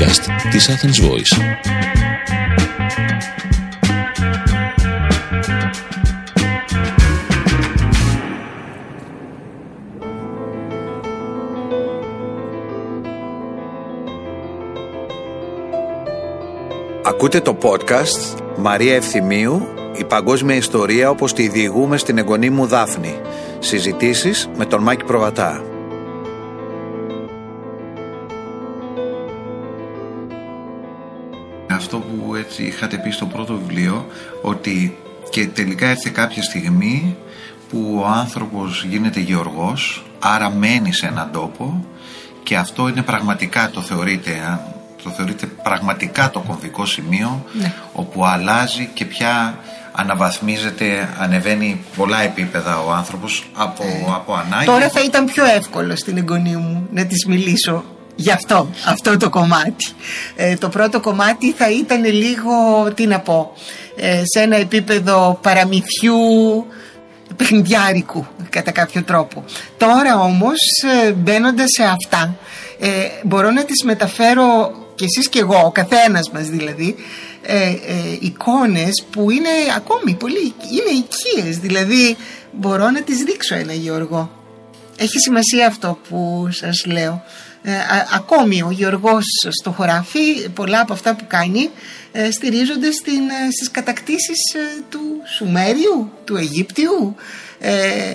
podcast της Athens Voice. Ακούτε το podcast Μαρία Ευθυμίου, η παγκόσμια ιστορία όπως τη διηγούμε στην εγγονή μου Δάφνη. Συζητήσεις με τον Μάκη Προβατά. Είχατε πει στο πρώτο βιβλίο, ότι και τελικά έρθει κάποια στιγμή που ο άνθρωπος γίνεται γεωργός, άρα μένει σε έναν τόπο και αυτό είναι πραγματικά, το θεωρείτε, α, το θεωρείτε πραγματικά το κομβικό σημείο Ναι. όπου αλλάζει και πια αναβαθμίζεται, ανεβαίνει πολλά επίπεδα ο άνθρωπος από, από ανάγκη. Τώρα θα ήταν πιο εύκολο στην εγγονή μου να της μιλήσω γι' αυτό, αυτό το κομμάτι. Ε, το πρώτο κομμάτι θα ήταν λίγο, τι να πω, ε, σε ένα επίπεδο παραμυθιού, παιχνιδιάρικου κατά κάποιο τρόπο. Τώρα όμως ε, μπαίνοντα σε αυτά ε, μπορώ να τις μεταφέρω και εσείς και εγώ, ο καθένας μας δηλαδή, ε, ε, εικόνες που είναι ακόμη πολύ, είναι οικίες, δηλαδή μπορώ να τις δείξω ένα Γιώργο. Έχει σημασία αυτό που σας λέω. Ε, α- ακόμη ο Γιώργος στο χωράφι, πολλά από αυτά που κάνει ε, στηρίζονται στην, ε, στις κατακτήσεις ε, του Σουμέριου, του Αιγύπτιου. Ε,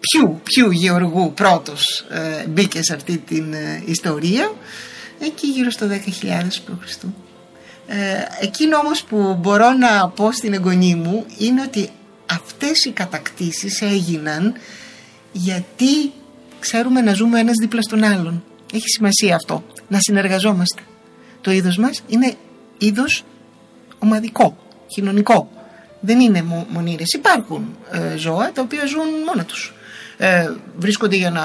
ποιου, ποιου Γεωργού πρώτος ε, μπήκε σε αυτή την ε, ιστορία εκεί γύρω στο 10.000 π.Χ. Ε, εκείνο όμως που μπορώ να πω στην εγγονή μου είναι ότι αυτές οι κατακτήσεις έγιναν γιατί ξέρουμε να ζούμε ένας δίπλα στον άλλον. Έχει σημασία αυτό. Να συνεργαζόμαστε. Το είδος μας είναι είδος ομαδικό, κοινωνικό. Δεν είναι μο- μονήρες. Υπάρχουν ε, ζώα τα οποία ζουν μόνα τους. Ε, βρίσκονται για να,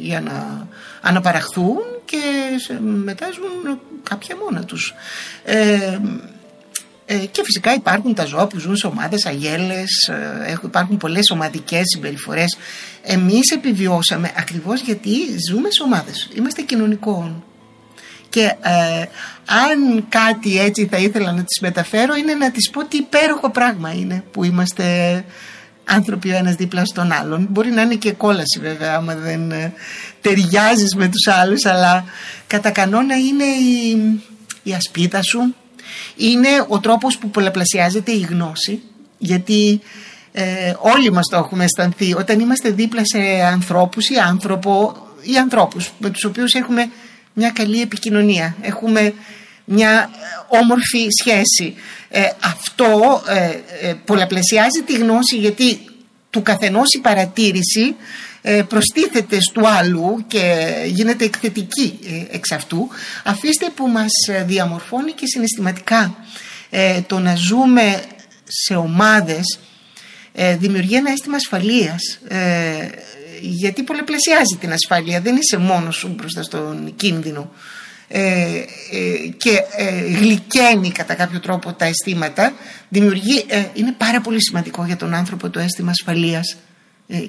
για να αναπαραχθούν και σε- μετά ζουν κάποια μόνα τους. Ε, ε, και φυσικά υπάρχουν τα ζώα που ζουν σε ομάδες, αγέλες, ε, έχουν- υπάρχουν πολλές ομαδικές συμπεριφορές. Εμείς επιβιώσαμε ακριβώς γιατί ζούμε σε ομάδες. Είμαστε κοινωνικών. Και ε, αν κάτι έτσι θα ήθελα να τις μεταφέρω είναι να τις πω τι υπέροχο πράγμα είναι που είμαστε άνθρωποι ο ένας δίπλα στον άλλον. Μπορεί να είναι και κόλαση βέβαια άμα δεν ε, ταιριάζεις με τους άλλους αλλά κατά κανόνα είναι η, η ασπίδα σου, είναι ο τρόπος που πολλαπλασιάζεται η γνώση γιατί ε, όλοι μας το έχουμε αισθανθεί. Όταν είμαστε δίπλα σε ανθρώπους ή άνθρωπο ή ανθρώπους με τους οποίους έχουμε μια καλή επικοινωνία έχουμε μια ε, όμορφη σχέση Ε, αυτό ε, ε, πολλαπλασιάζει τη γνώση γιατί του καθενός η παρατήρηση ε, προστίθεται στο άλλου και γίνεται εκθετική ε, εξ αυτού. Αφήστε που μας ε, διαμορφώνει και συναισθηματικά ε, το να ζούμε σε ομάδες ε, δημιουργεί ένα αίσθημα ασφαλείας. Ε, γιατί πολλαπλασιάζει την ασφάλεια δεν είσαι μόνος σου μπροστά στον κίνδυνο. Ε, ε, και ε, γλυκαίνει κατά κάποιο τρόπο τα αισθήματα. Δημιουργεί, ε, είναι πάρα πολύ σημαντικό για τον άνθρωπο το αίσθημα ασφαλείας. ε,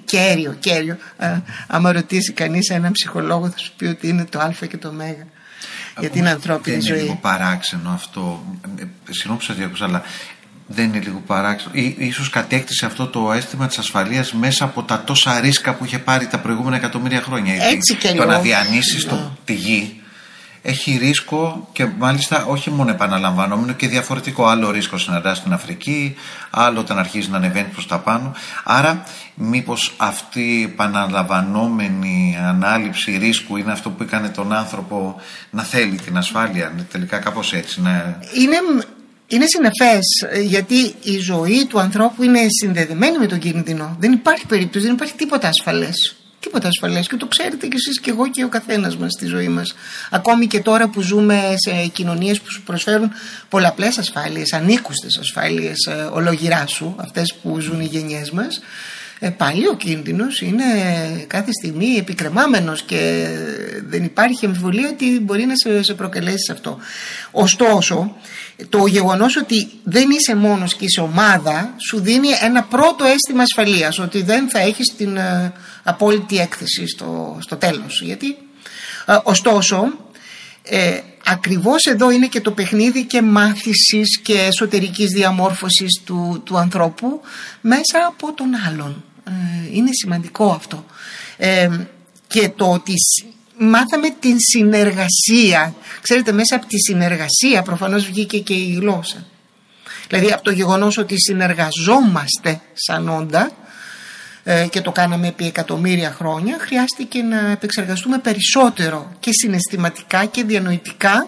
κέριο, κέριο ε, άμα ρωτήσει κανείς έναν ψυχολόγο θα σου πει ότι είναι το α και το ω για την ανθρώπινη δεν είναι λίγο ζωή παράξενο αυτό. Ε, Συγγνώμη που σας διακόψα, αλλά δεν είναι λίγο παράξενο. Ή, ίσως κατέκτησε αυτό το αίσθημα της ασφαλείας μέσα από τα τόσα ρίσκα που είχε πάρει τα προηγούμενα εκατομμύρια χρόνια. Γιατί Έτσι και το λίγο. να διανύσεις Ναι. το, τη γη έχει ρίσκο και μάλιστα όχι μόνο επαναλαμβανόμενο και διαφορετικό. Άλλο ρίσκο συναντάς στην Αφρική, άλλο όταν αρχίζει να ανεβαίνει προς τα πάνω. Άρα μήπως αυτή η επαναλαμβανόμενη ανάληψη ρίσκου είναι αυτό που έκανε τον άνθρωπο να θέλει την ασφάλεια. Είναι τελικά κάπως έτσι. Να... είναι, είναι συνεφές ε, γιατί η ζωή του ανθρώπου είναι συνδεδεμένη με τον κίνδυνο. Δεν υπάρχει περίπτωση, δεν υπάρχει τίποτα ασφαλές. Τίποτα ασφαλές και το ξέρετε κι εσείς και εγώ και ο καθένας μας στη ζωή μας. Ακόμη και τώρα που ζούμε σε κοινωνίες που σου προσφέρουν πολλαπλές ασφάλειες, ανήκουστες ασφάλειες ε, ολογυρά σου, αυτές που ζουν οι γενιές μας, ε, πάλι ο κίνδυνος είναι κάθε στιγμή επικρεμάμενος και δεν υπάρχει αμφιβολία ότι μπορεί να σε, σε προκαλέσει αυτό. Ωστόσο, το γεγονός ότι δεν είσαι μόνος και είσαι ομάδα σου δίνει ένα πρώτο αίσθημα ασφαλείας ότι δεν θα έχεις την ε, απόλυτη έκθεση στο, στο τέλος. Γιατί, ε, ωστόσο, ε, ακριβώς εδώ είναι και το παιχνίδι και μάθησης και εσωτερικής διαμόρφωσης του, του ανθρώπου μέσα από τον άλλον. Ε, είναι σημαντικό αυτό. Ε, και το ότι μάθαμε την συνεργασία. Ξέρετε, μέσα από τη συνεργασία προφανώς βγήκε και η γλώσσα. Δηλαδή από το γεγονός ότι συνεργαζόμαστε σαν όντα ε, και το κάναμε επί εκατομμύρια χρόνια, χρειάστηκε να επεξεργαστούμε περισσότερο και συναισθηματικά και διανοητικά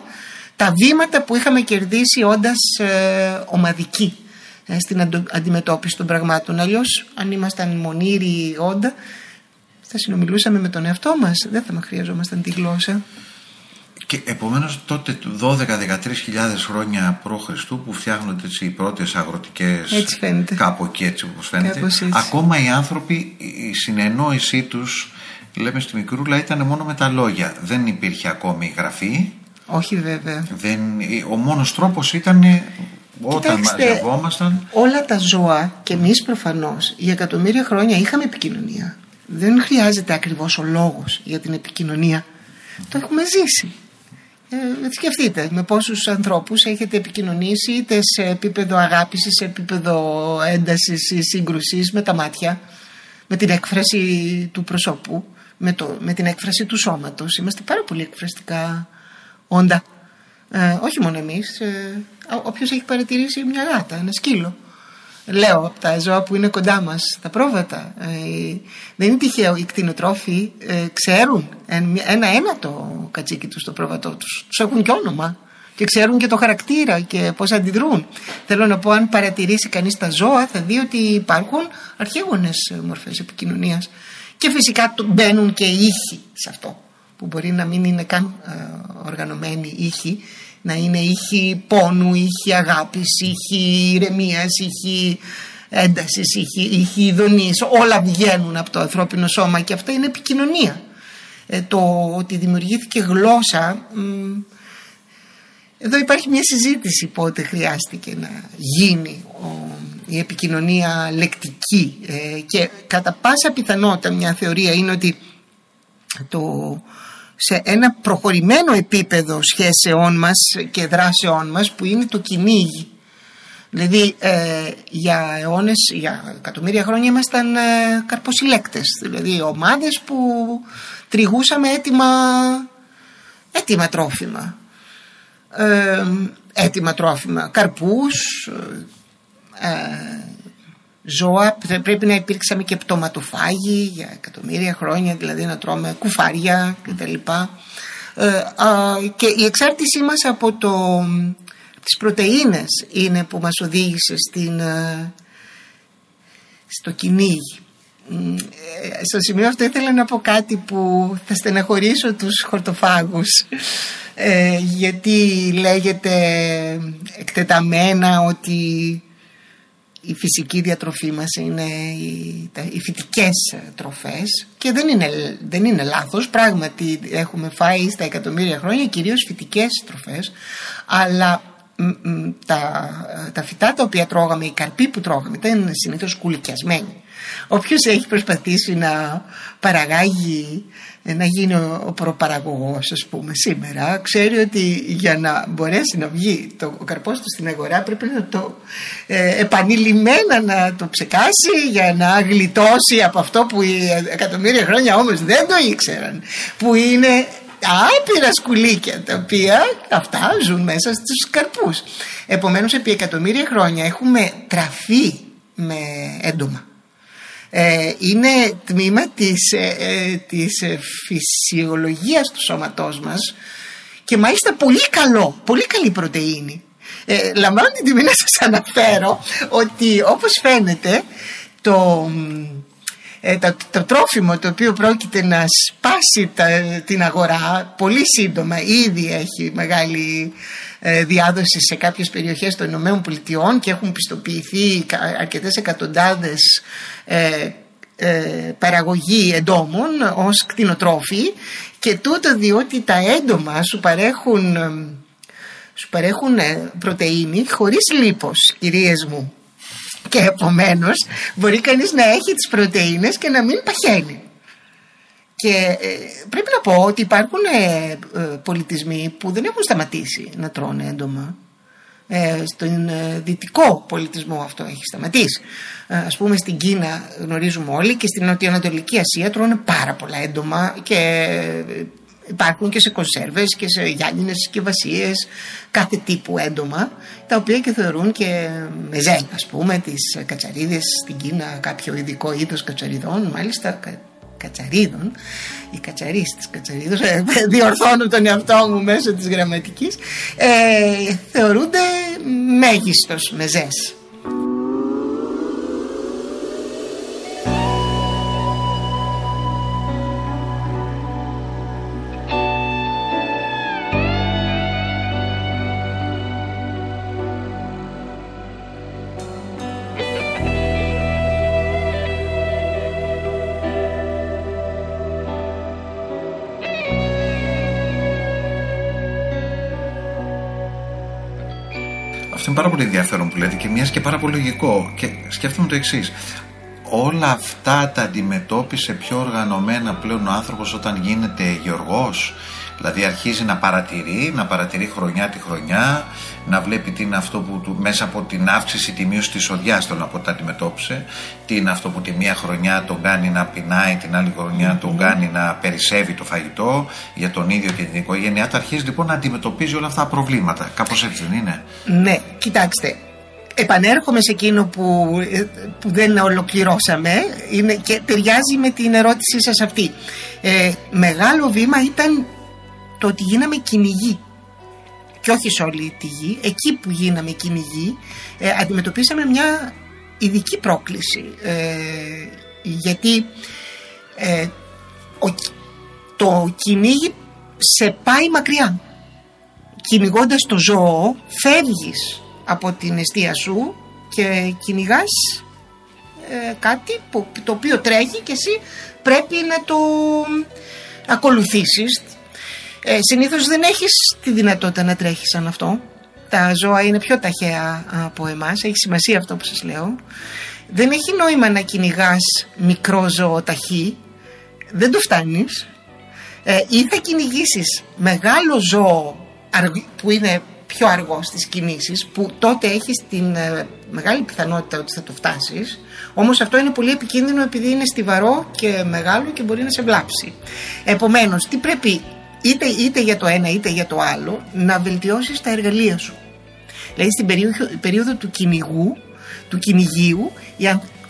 τα βήματα που είχαμε κερδίσει όντας ε, ομαδικοί ε, στην αντιμετώπιση των πραγμάτων. Αλλιώς, αν ήμασταν μονήροι όντα, θα συνομιλούσαμε με τον εαυτό μας, δεν θα χρειαζόμασταν τη γλώσσα. Και επομένως τότε 12-13 χιλιάδες χρόνια π.Χ. που φτιάχνονται οι πρώτες αγροτικές έτσι φαίνεται. κάπου εκεί έτσι όπως φαίνεται ακόμα οι άνθρωποι η συνεννόησή τους λέμε στη Μικρούλα ήταν μόνο με τα λόγια. Δεν υπήρχε ακόμη η γραφή. Όχι βέβαια. Δεν, ο μόνος τρόπος ήταν όταν μαζευόμασταν όλα τα ζώα και εμείς προφανώς για εκατομμύρια χρόνια είχαμε επικοινωνία. Δεν χρειάζεται ακριβώς ο λόγος για την επικοινωνία. Το έχουμε ζήσει ε, σκεφτείτε με πόσους ανθρώπους έχετε επικοινωνήσει είτε σε επίπεδο αγάπης, σε επίπεδο έντασης ή σύγκρουσης με τα μάτια, με την έκφραση του προσώπου, με, το, με την έκφραση του σώματος. Είμαστε πάρα πολύ εκφραστικά όντα. Ε, όχι μόνο εμείς, ε, όποιος έχει παρατηρήσει μια γάτα, ένα σκύλο λέω από τα ζώα που είναι κοντά μας, τα πρόβατα. Ε, δεν είναι τυχαίο, οι κτηνοτρόφοι ε, ξέρουν ένα-ένα το κατσίκι τους, το πρόβατό τους. Τους έχουν και όνομα και ξέρουν και το χαρακτήρα και πώς αντιδρούν. Θέλω να πω, αν παρατηρήσει κανείς τα ζώα, θα δει ότι υπάρχουν αρχαίγονες μορφές επικοινωνίας. Και φυσικά μπαίνουν και ήχοι σε αυτό, που μπορεί να μην είναι καν ε, οργανωμένοι ήχοι, να είναι ήχη πόνου, ήχη αγάπης, ήχη ηρεμίας, ήχη έντασης, ήχη, ήχη ειδονής, όλα βγαίνουν από το ανθρώπινο σώμα και αυτό είναι επικοινωνία. Ε, το ότι δημιουργήθηκε γλώσσα, εδώ υπάρχει μια συζήτηση πότε χρειάστηκε να γίνει η επικοινωνία λεκτική ε, και κατά πάσα πιθανότητα μια θεωρία είναι ότι το σε ένα προχωρημένο επίπεδο σχέσεών μας και δράσεών μας που είναι το κυνήγι. Δηλαδή ε, για αιώνες, για εκατομμύρια χρόνια ήμασταν ε, καρποσυλλέκτες, δηλαδή ομάδες που τριγούσαμε έτοιμα, έτοιμα τρόφιμα. Ε, έτοιμα τρόφιμα, καρπούς, ε, ζώα, πρέπει να υπήρξαμε και πτωματοφάγοι για εκατομμύρια χρόνια, δηλαδή να τρώμε κουφάρια κτλ. Ε, και η εξάρτησή μας από το, τις πρωτεΐνες είναι που μας οδήγησε στην, ε, στο κυνήγι. Ε, στο σημείο αυτό ήθελα να πω κάτι που θα στεναχωρήσω τους χορτοφάγους ε, γιατί λέγεται εκτεταμένα ότι η φυσική διατροφή μας είναι οι, τα, οι φυτικές τροφές και δεν είναι, δεν είναι λάθος. Πράγματι έχουμε φάει στα εκατομμύρια χρόνια κυρίως φυτικές τροφές αλλά τα, τα φυτά τα οποία τρώγαμε, οι καρποί που τρώγαμε ήταν συνήθως κουλικιασμένοι Όποιος έχει προσπαθήσει να παραγάγει να γίνει ο, ο προπαραγωγός ας πούμε σήμερα ξέρει ότι για να μπορέσει να βγει το, ο καρπός του στην αγορά πρέπει να το ε, επανειλημμένα να το ψεκάσει για να γλιτώσει από αυτό που οι εκατομμύρια χρόνια όμως δεν το ήξεραν που είναι άπειρα σκουλίκια τα οποία αυτά ζουν μέσα στους καρπούς. Επομένως επί εκατομμύρια χρόνια έχουμε τραφεί με έντομα. ε, είναι τμήμα της, ε, ε, της ε, φυσιολογίας του σώματός μας και μάλιστα πολύ καλό, πολύ καλή πρωτεΐνη. Ε, λαμβάνω την τιμή να σας αναφέρω ότι όπως φαίνεται το, ε, το, το, τρόφιμο το οποίο πρόκειται να σπάσει την αγορά πολύ σύντομα ήδη έχει μεγάλη ε, διάδοση σε κάποιες περιοχές των Ηνωμένων Πολιτειών και έχουν πιστοποιηθεί αρκετές εκατοντάδες ε, ε, παραγωγή εντόμων ως κτηνοτρόφοι και τούτο διότι τα έντομα σου παρέχουν, σου παρέχουν πρωτεΐνη χωρίς λίπος κυρίες μου και επομένως μπορεί κανείς να έχει τις πρωτεΐνες και να μην παχαίνει Και ε, πρέπει να πω ότι υπάρχουν ε, ε, πολιτισμοί που δεν έχουν σταματήσει να τρώνε έντομα. Ε, στον ε, δυτικό πολιτισμό αυτό έχει σταματήσει. Ε, ας πούμε στην Κίνα γνωρίζουμε όλοι και στην Νοτιοανατολική Ασία τρώνε πάρα πολλά έντομα και υπάρχουν και σε κονσέρβες και σε γυάλινες συσκευασίες κάθε τύπου έντομα τα οποία και θεωρούν και μεζέ ας πούμε τις κατσαρίδες στην Κίνα κάποιο ειδικό είδος κατσαριδών μάλιστα κατσαρίδων οι κατσαρίες της κατσαρίδος ε, διορθώνω τον εαυτό μου μέσω της γραμματικής ε, θεωρούνται μέγιστος μεζές ενδιαφέρον που λέτε και μια και πάρα πολύ λογικό. Και σκέφτομαι το εξής. Όλα αυτά τα αντιμετώπισε πιο οργανωμένα πλέον ο άνθρωπος όταν γίνεται γεωργός. Δηλαδή αρχίζει να παρατηρεί, να παρατηρεί χρονιά τη χρονιά, να βλέπει τι είναι αυτό που του, μέσα από την αύξηση, τη μείωση της οδιάς τον από τα αντιμετώπισε, τι είναι αυτό που τη μία χρονιά τον κάνει να πεινάει, την άλλη χρονιά τον κάνει να περισσεύει το φαγητό για τον ίδιο και την οικογένειά του. Αρχίζει λοιπόν να αντιμετωπίζει όλα αυτά τα προβλήματα. Κάπως έτσι δεν είναι; Ναι, κοιτάξτε. Επανέρχομαι σε εκείνο που, που δεν ολοκληρώσαμε είναι, και ταιριάζει με την ερώτησή σας αυτή. Ε, μεγάλο βήμα ήταν το ότι γίναμε κυνηγοί και όχι σε όλη τη γη, εκεί που γίναμε κυνηγοί, ε, αντιμετωπίσαμε μια ειδική πρόκληση. Ε, γιατί ε, το κυνήγι σε πάει μακριά. Κυνηγώντας το ζώο, φεύγεις από την αιστεία σου και κυνηγάς ε, κάτι που, το οποίο τρέχει και εσύ πρέπει να το ακολουθήσεις ε, συνήθως δεν έχεις τη δυνατότητα να τρέχεις σαν αυτό. Τα ζώα είναι πιο ταχαία από εμάς, έχει σημασία αυτό που σας λέω. Δεν έχει νόημα να κυνηγάς μικρό ζώο ταχύ, δεν το φτάνεις. Ε, ή θα κυνηγήσεις μεγάλο ζώο που είναι πιο αργός στις κινήσεις που τότε έχεις την ε, μεγάλη πιθανότητα ότι θα το φτάσεις όμως αυτό είναι πολύ επικίνδυνο επειδή είναι στιβαρό και μεγάλο και μπορεί να σε βλάψει επομένως τι πρέπει είτε, είτε για το ένα είτε για το άλλο, να βελτιώσεις τα εργαλεία σου. Δηλαδή στην περίοδο, περίοδο του κυνηγού, του κυνηγίου,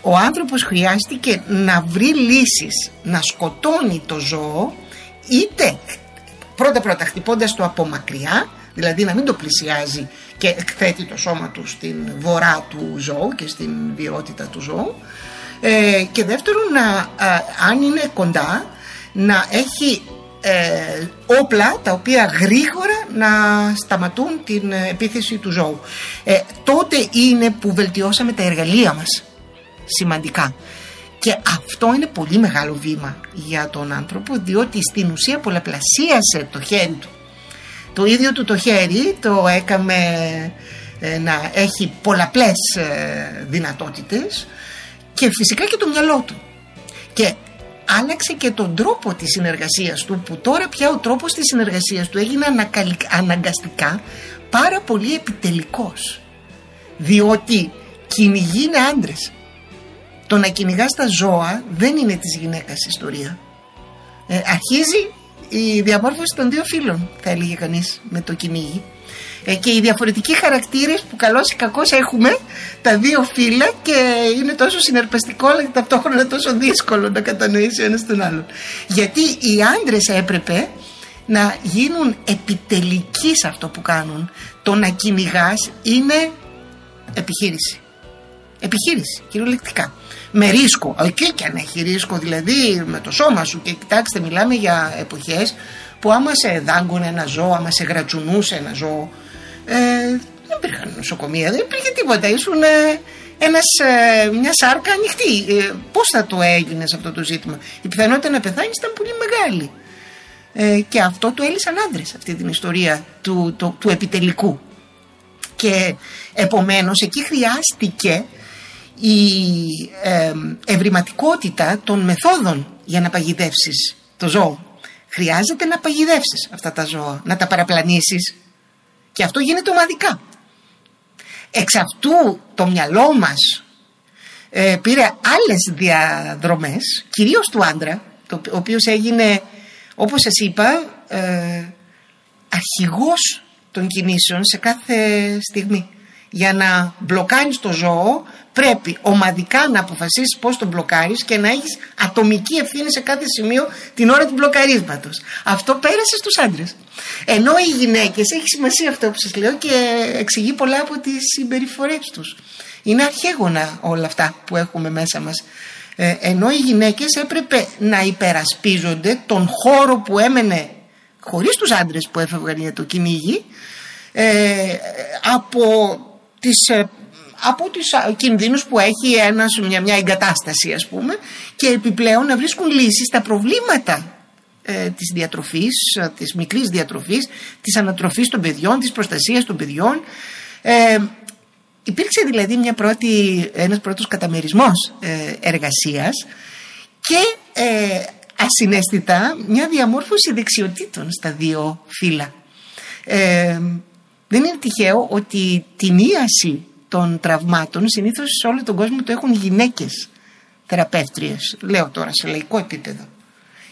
ο άνθρωπος χρειάστηκε να βρει λύσεις, να σκοτώνει το ζώο, είτε πρώτα πρώτα χτυπώντας το από μακριά, δηλαδή να μην το πλησιάζει και εκθέτει το σώμα του στην βορρά του ζώου και στην βιότητα του ζώου, ε, και δεύτερον, να, αν είναι κοντά, να έχει ε, όπλα τα οποία γρήγορα να σταματούν την επίθεση του ζώου. Ε, τότε είναι που βελτιώσαμε τα εργαλεία μας σημαντικά. Και αυτό είναι πολύ μεγάλο βήμα για τον άνθρωπο διότι στην ουσία πολλαπλασίασε το χέρι του. Το ίδιο του το χέρι το έκαμε ε, να έχει πολλαπλές ε, δυνατότητες και φυσικά και το μυαλό του. Και άλλαξε και τον τρόπο της συνεργασίας του που τώρα πια ο τρόπος της συνεργασίας του έγινε αναγκαστικά πάρα πολύ επιτελικός. Διότι κυνηγοί είναι άντρες. Το να κυνηγάς τα ζώα δεν είναι της γυναίκας ιστορία. Ε, αρχίζει η διαμόρφωση των δύο φίλων θα έλεγε κανείς με το κυνήγι. ε, και οι διαφορετικοί χαρακτήρες που καλώς ή κακώς έχουμε τα δύο φύλλα και είναι τόσο συναρπαστικό αλλά ταυτόχρονα τόσο δύσκολο να κατανοήσει ο ένας τον άλλον. Γιατί οι άντρες έπρεπε να γίνουν επιτελικοί σε αυτό που κάνουν. Το να κυνηγάς είναι επιχείρηση. Επιχείρηση, κυριολεκτικά. Με ρίσκο. Εκεί και αν έχει ρίσκο, δηλαδή με το σώμα σου. Και κοιτάξτε, μιλάμε για εποχές που άμα σε δάγκωνε ένα ζώο, άμα σε γρατσουνούσε ένα ζώο, ε, δεν υπήρχαν νοσοκομεία, δεν υπήρχε τίποτα. Ήσουν ε, ένας, ε, μια σάρκα ανοιχτή. Ε, Πώς θα το έγινες αυτό το ζήτημα; Η πιθανότητα να πεθάνεις ήταν πολύ μεγάλη. Ε, και αυτό το έλυσαν άντρες αυτή την ιστορία του, του, του επιτελικού. Και επομένως εκεί χρειάστηκε η ε, ευρηματικότητα των μεθόδων για να παγιδεύσεις το ζώο, χρειάζεται να παγιδεύσεις αυτά τα ζώα, να τα παραπλανήσεις και αυτό γίνεται ομαδικά. Εξ αυτού το μυαλό μας ε, πήρε άλλες διαδρομές, κυρίως του άντρα, το, ο οποίος έγινε, όπως σας είπα, ε, αρχηγός των κινήσεων σε κάθε στιγμή. Για να μπλοκάρεις το ζώο πρέπει ομαδικά να αποφασίσεις πώς τον μπλοκάρεις και να έχεις ατομική ευθύνη σε κάθε σημείο την ώρα του μπλοκαρίσματος. Αυτό πέρασε στους άντρες. Ενώ οι γυναίκες, έχει σημασία αυτό που σας λέω και εξηγεί πολλά από τις συμπεριφορές τους. Είναι αρχαίγωνα όλα αυτά που έχουμε μέσα μας. Ε, ενώ οι γυναίκες έπρεπε να υπερασπίζονται τον χώρο που έμενε χωρίς τους άντρες που έφευγαν για το κυνήγι ε, από τις ε, από τις κινδύνους που έχει ένας, μια, μια εγκατάσταση ας πούμε και επιπλέον να βρίσκουν λύσεις στα προβλήματα ε, της διατροφής, της μικρής διατροφής, της ανατροφής των παιδιών, της προστασίας των παιδιών. Ε, υπήρξε δηλαδή μια πρώτη, ένας πρώτος καταμερισμός ε, εργασίας και ε, ασυναίσθητα μια διαμόρφωση δεξιοτήτων στα δύο φύλλα. Ε, δεν είναι τυχαίο ότι την ίαση των τραυμάτων συνήθως σε όλο τον κόσμο το έχουν γυναίκες θεραπεύτριες. Λέω τώρα σε λαϊκό επίπεδο.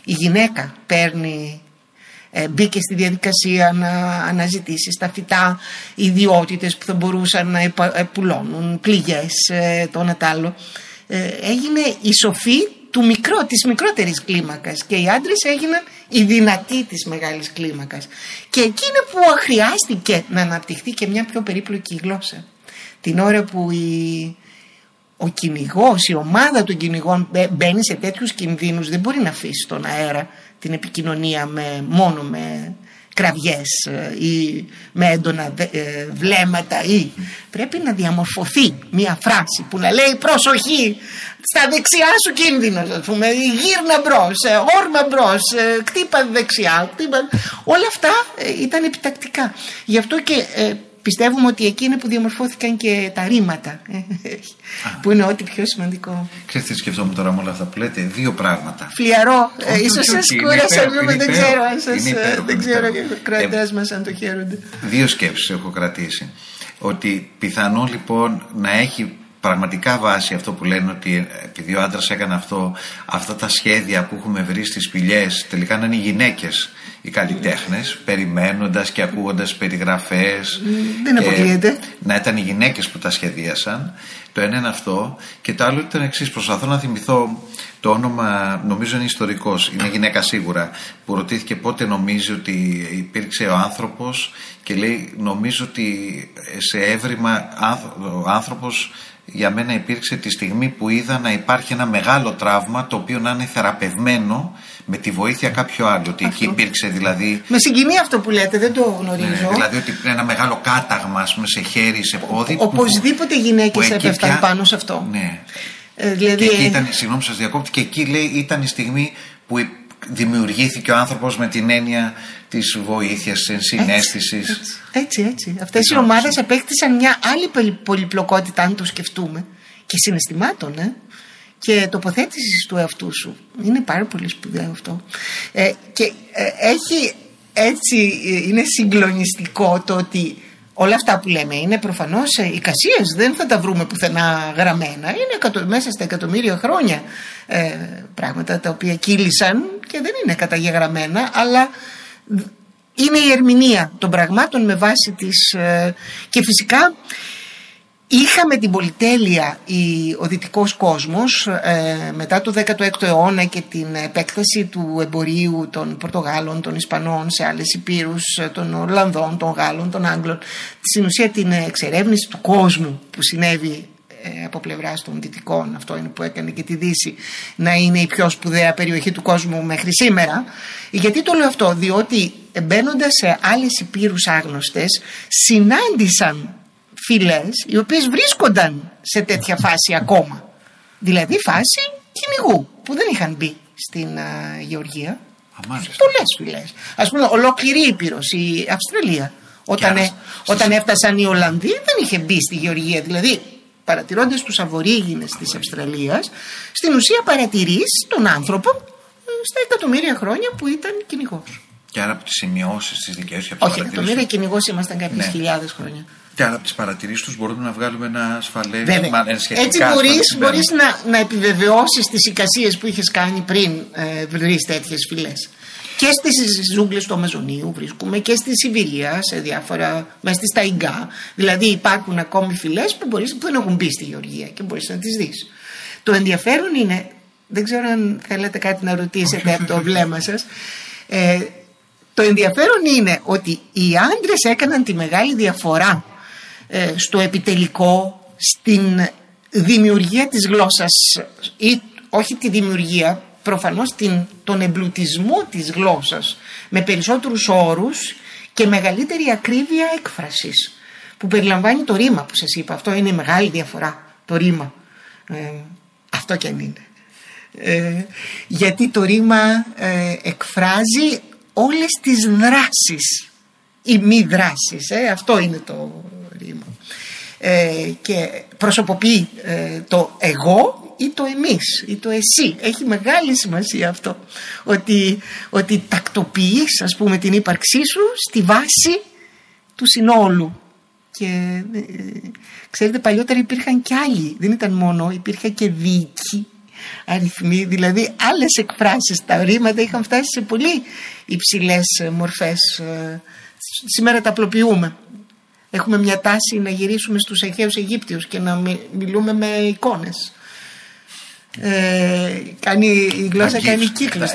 Η γυναίκα παίρνει ε, μπήκε στη διαδικασία να αναζητήσει στα φυτά ιδιότητες που θα μπορούσαν να ε, πουλώνουν, πληγές, ε, το ένα άλλο. Ε, έγινε η σοφή του μικρό, της μικρότερης κλίμακας και οι άντρες έγιναν οι δυνατοί της μεγάλης κλίμακας. Και εκείνο που χρειάστηκε να αναπτυχθεί και μια πιο περίπλοκη γλώσσα. Την ώρα που η, ο κυνηγός, η ομάδα των κυνηγών μπαίνει σε τέτοιους κινδύνους δεν μπορεί να αφήσει τον αέρα την επικοινωνία με, μόνο με κραυγές ε, ή με έντονα ε, βλέμματα ή πρέπει να διαμορφωθεί μια φράση που να λέει προσοχή στα δεξιά σου κίνδυνο ας πούμε γύρνα μπρος, ε, όρμα μπρος, κτύπα δεξιά κτύπα... όλα αυτά ήταν επιτακτικά. Γι' αυτό και πιστεύουμε ότι εκεί είναι που διαμορφώθηκαν και τα ρήματα που είναι ό,τι πιο σημαντικό. Ξέρετε τι σκεφτόμουν τώρα με όλα αυτά που λέτε, δύο πράγματα. Φλιαρό, ε, ίσως σας κούρασα, δεν ξέρω αν σας, δεν ξέρω οι κρατές μας αν το χαίρονται. Δύο σκέψεις έχω κρατήσει. Ότι πιθανό λοιπόν να έχει πραγματικά βάση αυτό που λένε ότι επειδή ο άντρας έκανε αυτό, αυτά τα σχέδια που έχουμε βρει στις σπηλιές τελικά να είναι οι γυναίκες οι καλλιτέχνες, περιμένοντας και ακούγοντας περιγραφές. Δεν αποκλείεται. Να ήταν οι γυναίκες που τα σχεδίασαν. Το ένα είναι αυτό. Και το άλλο ήταν εξής. Προσπαθώ να θυμηθώ το όνομα, νομίζω είναι ιστορικός, είναι γυναίκα σίγουρα, που ρωτήθηκε πότε νομίζει ότι υπήρξε ο άνθρωπος και λέει: Νομίζω ότι σε έβριμα ο άνθρωπος για μένα υπήρξε τη στιγμή που είδα να υπάρχει ένα μεγάλο τραύμα το οποίο να είναι θεραπευμένο με τη βοήθεια κάποιου άλλου. Ότι εκεί υπήρξε δηλαδή. Με συγκινεί αυτό που λέτε, δεν το γνωρίζω. Ναι, δηλαδή ότι ένα μεγάλο κάταγμα πούμε, σε χέρι, σε πόδι. Οπωσδήποτε γυναίκες έπεφταν πάνω σε αυτό. Ναι. Ε, δηλαδή... Και εκεί ήταν, συγγνώμη σας διακόπτη, και εκεί λέει ήταν η στιγμή που δημιουργήθηκε ο άνθρωπος με την έννοια της βοήθειας, της συνέστησης. Έτσι, έτσι. έτσι. Αυτές οι ομάδες απέκτησαν μια άλλη πολυπλοκότητα αν το σκεφτούμε και συναισθημάτων ε; Και τοποθέτησης του εαυτού σου. Είναι πάρα πολύ σπουδαίο αυτό. Ε, και ε, έχει έτσι, ε, είναι συγκλονιστικό το ότι όλα αυτά που λέμε είναι προφανώς ε, εικασίες, δεν θα τα βρούμε πουθενά γραμμένα. Είναι μέσα στα εκατομμύρια χρόνια ε, πράγματα τα οποία κύλησαν και δεν είναι καταγεγραμμένα, αλλά είναι η ερμηνεία των πραγμάτων με βάση τις... Ε, και φυσικά Είχαμε την πολυτέλεια η, ο δυτικός κόσμος ε, μετά το 16ο αιώνα και την επέκταση του εμπορίου των Πορτογάλων, των Ισπανών σε άλλες υπήρους, ε, των Ορλανδών, των Γάλλων, των Άγγλων στην ουσία την εξερεύνηση του κόσμου που συνέβη ε, από πλευράς των Δυτικών, αυτό είναι που έκανε και τη Δύση, να είναι η πιο σπουδαία περιοχή του κόσμου μέχρι σήμερα. Γιατί το λέω αυτό, διότι μπαίνοντας σε άλλες υπήρους άγνωστες, συνάντησαν φυλές οι οποίες βρίσκονταν σε τέτοια φάση ακόμα. Δηλαδή φάση κυνηγού που δεν είχαν μπει στην Γεωργία. Πολλές φυλές. Α πούμε, ολόκληρη Ήπειρος, η Αυστραλία. Όταν, ε, όταν έφτασαν οι Ολλανδοί δεν είχε μπει στη Γεωργία. Δηλαδή, παρατηρώντας τους αβορήγινες της Αυστραλίας, στην ουσία παρατηρείς τον άνθρωπο ε, στα εκατομμύρια χρόνια που ήταν κυνηγός. Και άρα από τις σημειώσεις τη δικές του. Όχι, εκατομμύρια κυνηγός ήμασταν κάποιες ναι. χιλιάδες χρόνια. Και άρα από τις παρατηρήσεις τους μπορούμε να βγάλουμε ένα ασφαλές. Έτσι μπορεί μπορείς να, να επιβεβαιώσεις τις εικασίες που είχες κάνει πριν ε, βρεις τέτοιες φυλές. Και στις ζούγκλες του Αμαζονίου βρίσκουμε και στη Σιβηρία, σε διάφορα. μέσα στη Σταϊγκά. Δηλαδή υπάρχουν ακόμη φυλές που, που δεν έχουν μπει στη Γεωργία και μπορείς να τις δεις. Το ενδιαφέρον είναι, δεν ξέρω αν θέλετε κάτι να ρωτήσετε από το βλέμμα σας. Ε, το ενδιαφέρον είναι ότι οι άντρες έκαναν τη μεγάλη διαφορά ε, στο επιτελικό, στην δημιουργία της γλώσσας ή όχι τη δημιουργία, προφανώς την, τον εμπλουτισμό της γλώσσας με περισσότερους όρους και μεγαλύτερη ακρίβεια έκφρασης που περιλαμβάνει το ρήμα που σας είπα. Αυτό είναι η μεγάλη διαφορά, το ρήμα. Ε, αυτό και αν είναι. Ε, γιατί το ρήμα ε, εκφράζει όλες τις δράσεις ή μη δράσεις, ε, αυτό είναι το ρήμα. Ε, και προσωποποιεί ε, το εγώ ή το εμείς ή το εσύ. Έχει μεγάλη σημασία αυτό. Ότι, ότι τακτοποιείς ας πούμε την ύπαρξή σου στη βάση του συνόλου. Και ε, ξέρετε παλιότερα υπήρχαν και άλλοι. Δεν ήταν μόνο, υπήρχε και δίκη αριθμοί, δηλαδή άλλες εκφράσεις. Τα ρήματα είχαν φτάσει σε πολύ υψηλές μορφές. Ε, σήμερα τα απλοποιούμε. Έχουμε μια τάση να γυρίσουμε στους αρχαίους Αιγύπτιους και να μιλούμε με εικόνες. Ε, κάνει, η γλώσσα κάνει κύκλος.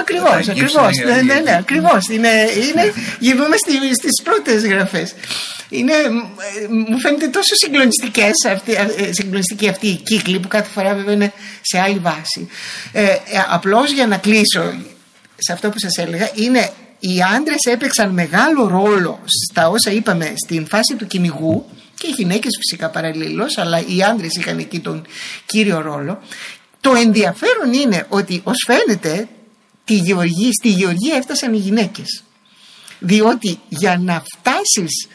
Ακριβώς, ακριβώς. Ναι, ναι, ναι, ακριβώς. Είναι, είναι, γυρνούμε στις πρώτες γραφές. Είναι, μου φαίνεται τόσο συγκλονιστικές αυτή, ε, συγκλονιστική αυτή η κύκλη που κάθε φορά βέβαια είναι σε άλλη βάση. Ε, ε, απλώς για να κλείσω σε αυτό που σας έλεγα είναι οι άντρες έπαιξαν μεγάλο ρόλο στα όσα είπαμε στην φάση του κυνηγού και οι γυναίκες φυσικά παραλλήλως αλλά οι άντρες είχαν εκεί τον κύριο ρόλο. Το ενδιαφέρον είναι ότι ως φαίνεται τη γεωργία, στη γεωργία έφτασαν οι γυναίκες. Διότι για να φτάσεις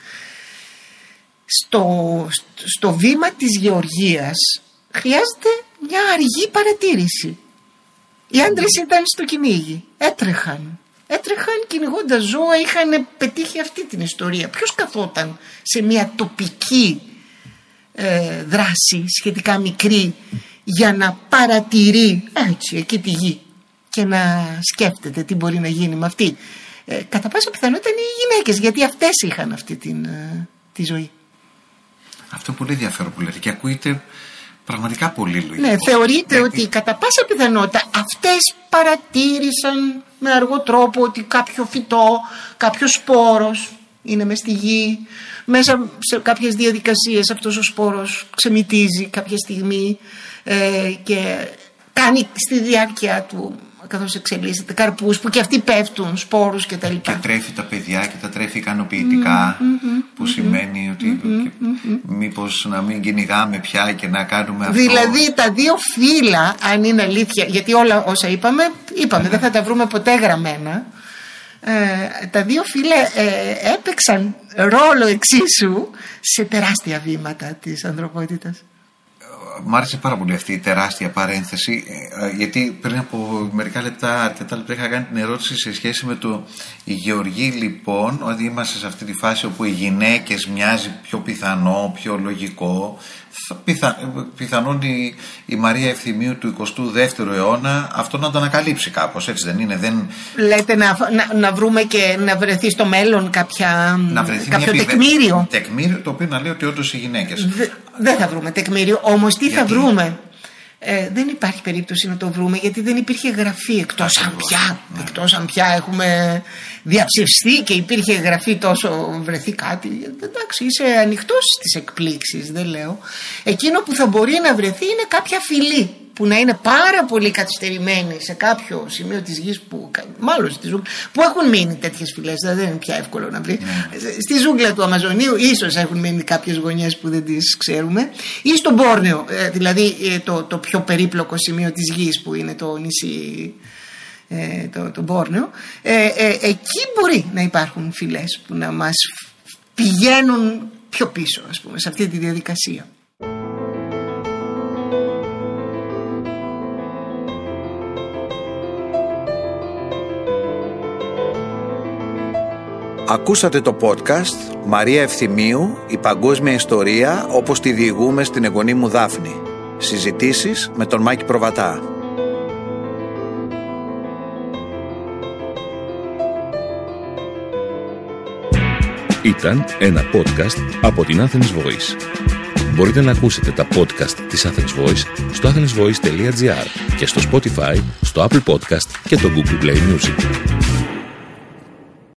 στο, στο βήμα της γεωργίας χρειάζεται μια αργή παρατήρηση. Οι άντρες ήταν στο κυνήγι έτρεχαν έτρεχαν κυνηγώντα ζώα, είχαν πετύχει αυτή την ιστορία. Ποιος καθόταν σε μια τοπική ε, δράση σχετικά μικρή για να παρατηρεί έτσι εκεί τη γη και να σκέφτεται τι μπορεί να γίνει με αυτή. Ε, κατά πάσα πιθανότητα είναι οι γυναίκες γιατί αυτές είχαν αυτή την, ε, τη ζωή. Αυτό πολύ ενδιαφέρον που λέτε και ακούγεται πραγματικά πολύ λογικό. Ναι, θεωρείται ναι. ότι κατά πάσα πιθανότητα αυτές παρατήρησαν με αργό τρόπο ότι κάποιο φυτό, κάποιο σπόρος είναι μες στη γη. Μέσα σε κάποιες διαδικασίες αυτός ο σπόρος ξεμητίζει κάποια στιγμή ε, και κάνει στη διάρκεια του καθώς εξελίσσεται, καρπούς που και αυτοί πέφτουν, σπόρους κτλ. Και τρέφει τα παιδιά και τα τρέφει ικανοποιητικά, που σημαίνει ότι μήπως να μην κυνηγάμε πια και να κάνουμε αυτό. Δηλαδή τα δύο φύλα, αν είναι αλήθεια, γιατί όλα όσα είπαμε, είπαμε, δεν θα τα βρούμε ποτέ γραμμένα. Ε, τα δύο φύλα ε, έπαιξαν ρόλο εξίσου σε τεράστια βήματα της ανθρωπότητας μ' άρεσε πάρα πολύ αυτή η τεράστια παρένθεση ε, ε, γιατί πριν από μερικά λεπτά, αρκετά λεπτά είχα κάνει την ερώτηση σε σχέση με το η γεωργή λοιπόν ότι είμαστε σε αυτή τη φάση όπου οι γυναίκες μοιάζει πιο πιθανό, πιο λογικό. Πιθα, πιθανόν η, η Μαρία Ευθυμίου του 22ου αιώνα αυτό να το ανακαλύψει κάπως έτσι δεν είναι δεν... Λέτε να, να, να βρούμε και να βρεθεί στο μέλλον κάποια, να βρεθεί κάποιο τεκμήριο. τεκμήριο το οποίο να λέει ότι όντως οι γυναίκες δεν θα βρούμε τεκμήριο. Όμως τι θα βρούμε; Ε, δεν υπάρχει περίπτωση να το βρούμε γιατί δεν υπήρχε γραφή εκτός αν πια, ναι. εκτός αν πια έχουμε διαψευστεί και υπήρχε γραφή τόσο βρεθεί κάτι εντάξει είσαι ανοιχτός στις εκπλήξεις δεν λέω εκείνο που θα μπορεί να βρεθεί είναι κάποια φυλή που να είναι πάρα πολύ καθυστερημένοι σε κάποιο σημείο της γης που, μάλλον στη ζούγκλα, που έχουν μείνει τέτοιες φυλές, δηλαδή δεν είναι πια εύκολο να βρει. Ναι. Στη ζούγκλα του Αμαζονίου ίσως έχουν μείνει κάποιες γωνιές που δεν τις ξέρουμε ή στον Πόρνεο, ε, δηλαδή ε, το, το πιο περίπλοκο σημείο της γης που είναι το νησί ε, το, το Μπόρνεο ε, εκεί μπορεί να υπάρχουν φυλές που να μας πηγαίνουν πιο πίσω ας πούμε σε αυτή τη διαδικασία. Ακούσατε το podcast «Μαρία Ευθυμίου, η παγκόσμια ιστορία όπως τη διηγούμε στην εγγονή μου Δάφνη». Συζητήσεις με τον Μάκη Προβατά. Ήταν ένα podcast από την Athens Voice. Μπορείτε να ακούσετε τα podcast της Athens Voice στο athensvoice.gr και στο Spotify, στο Apple Podcast και το Google Play Music.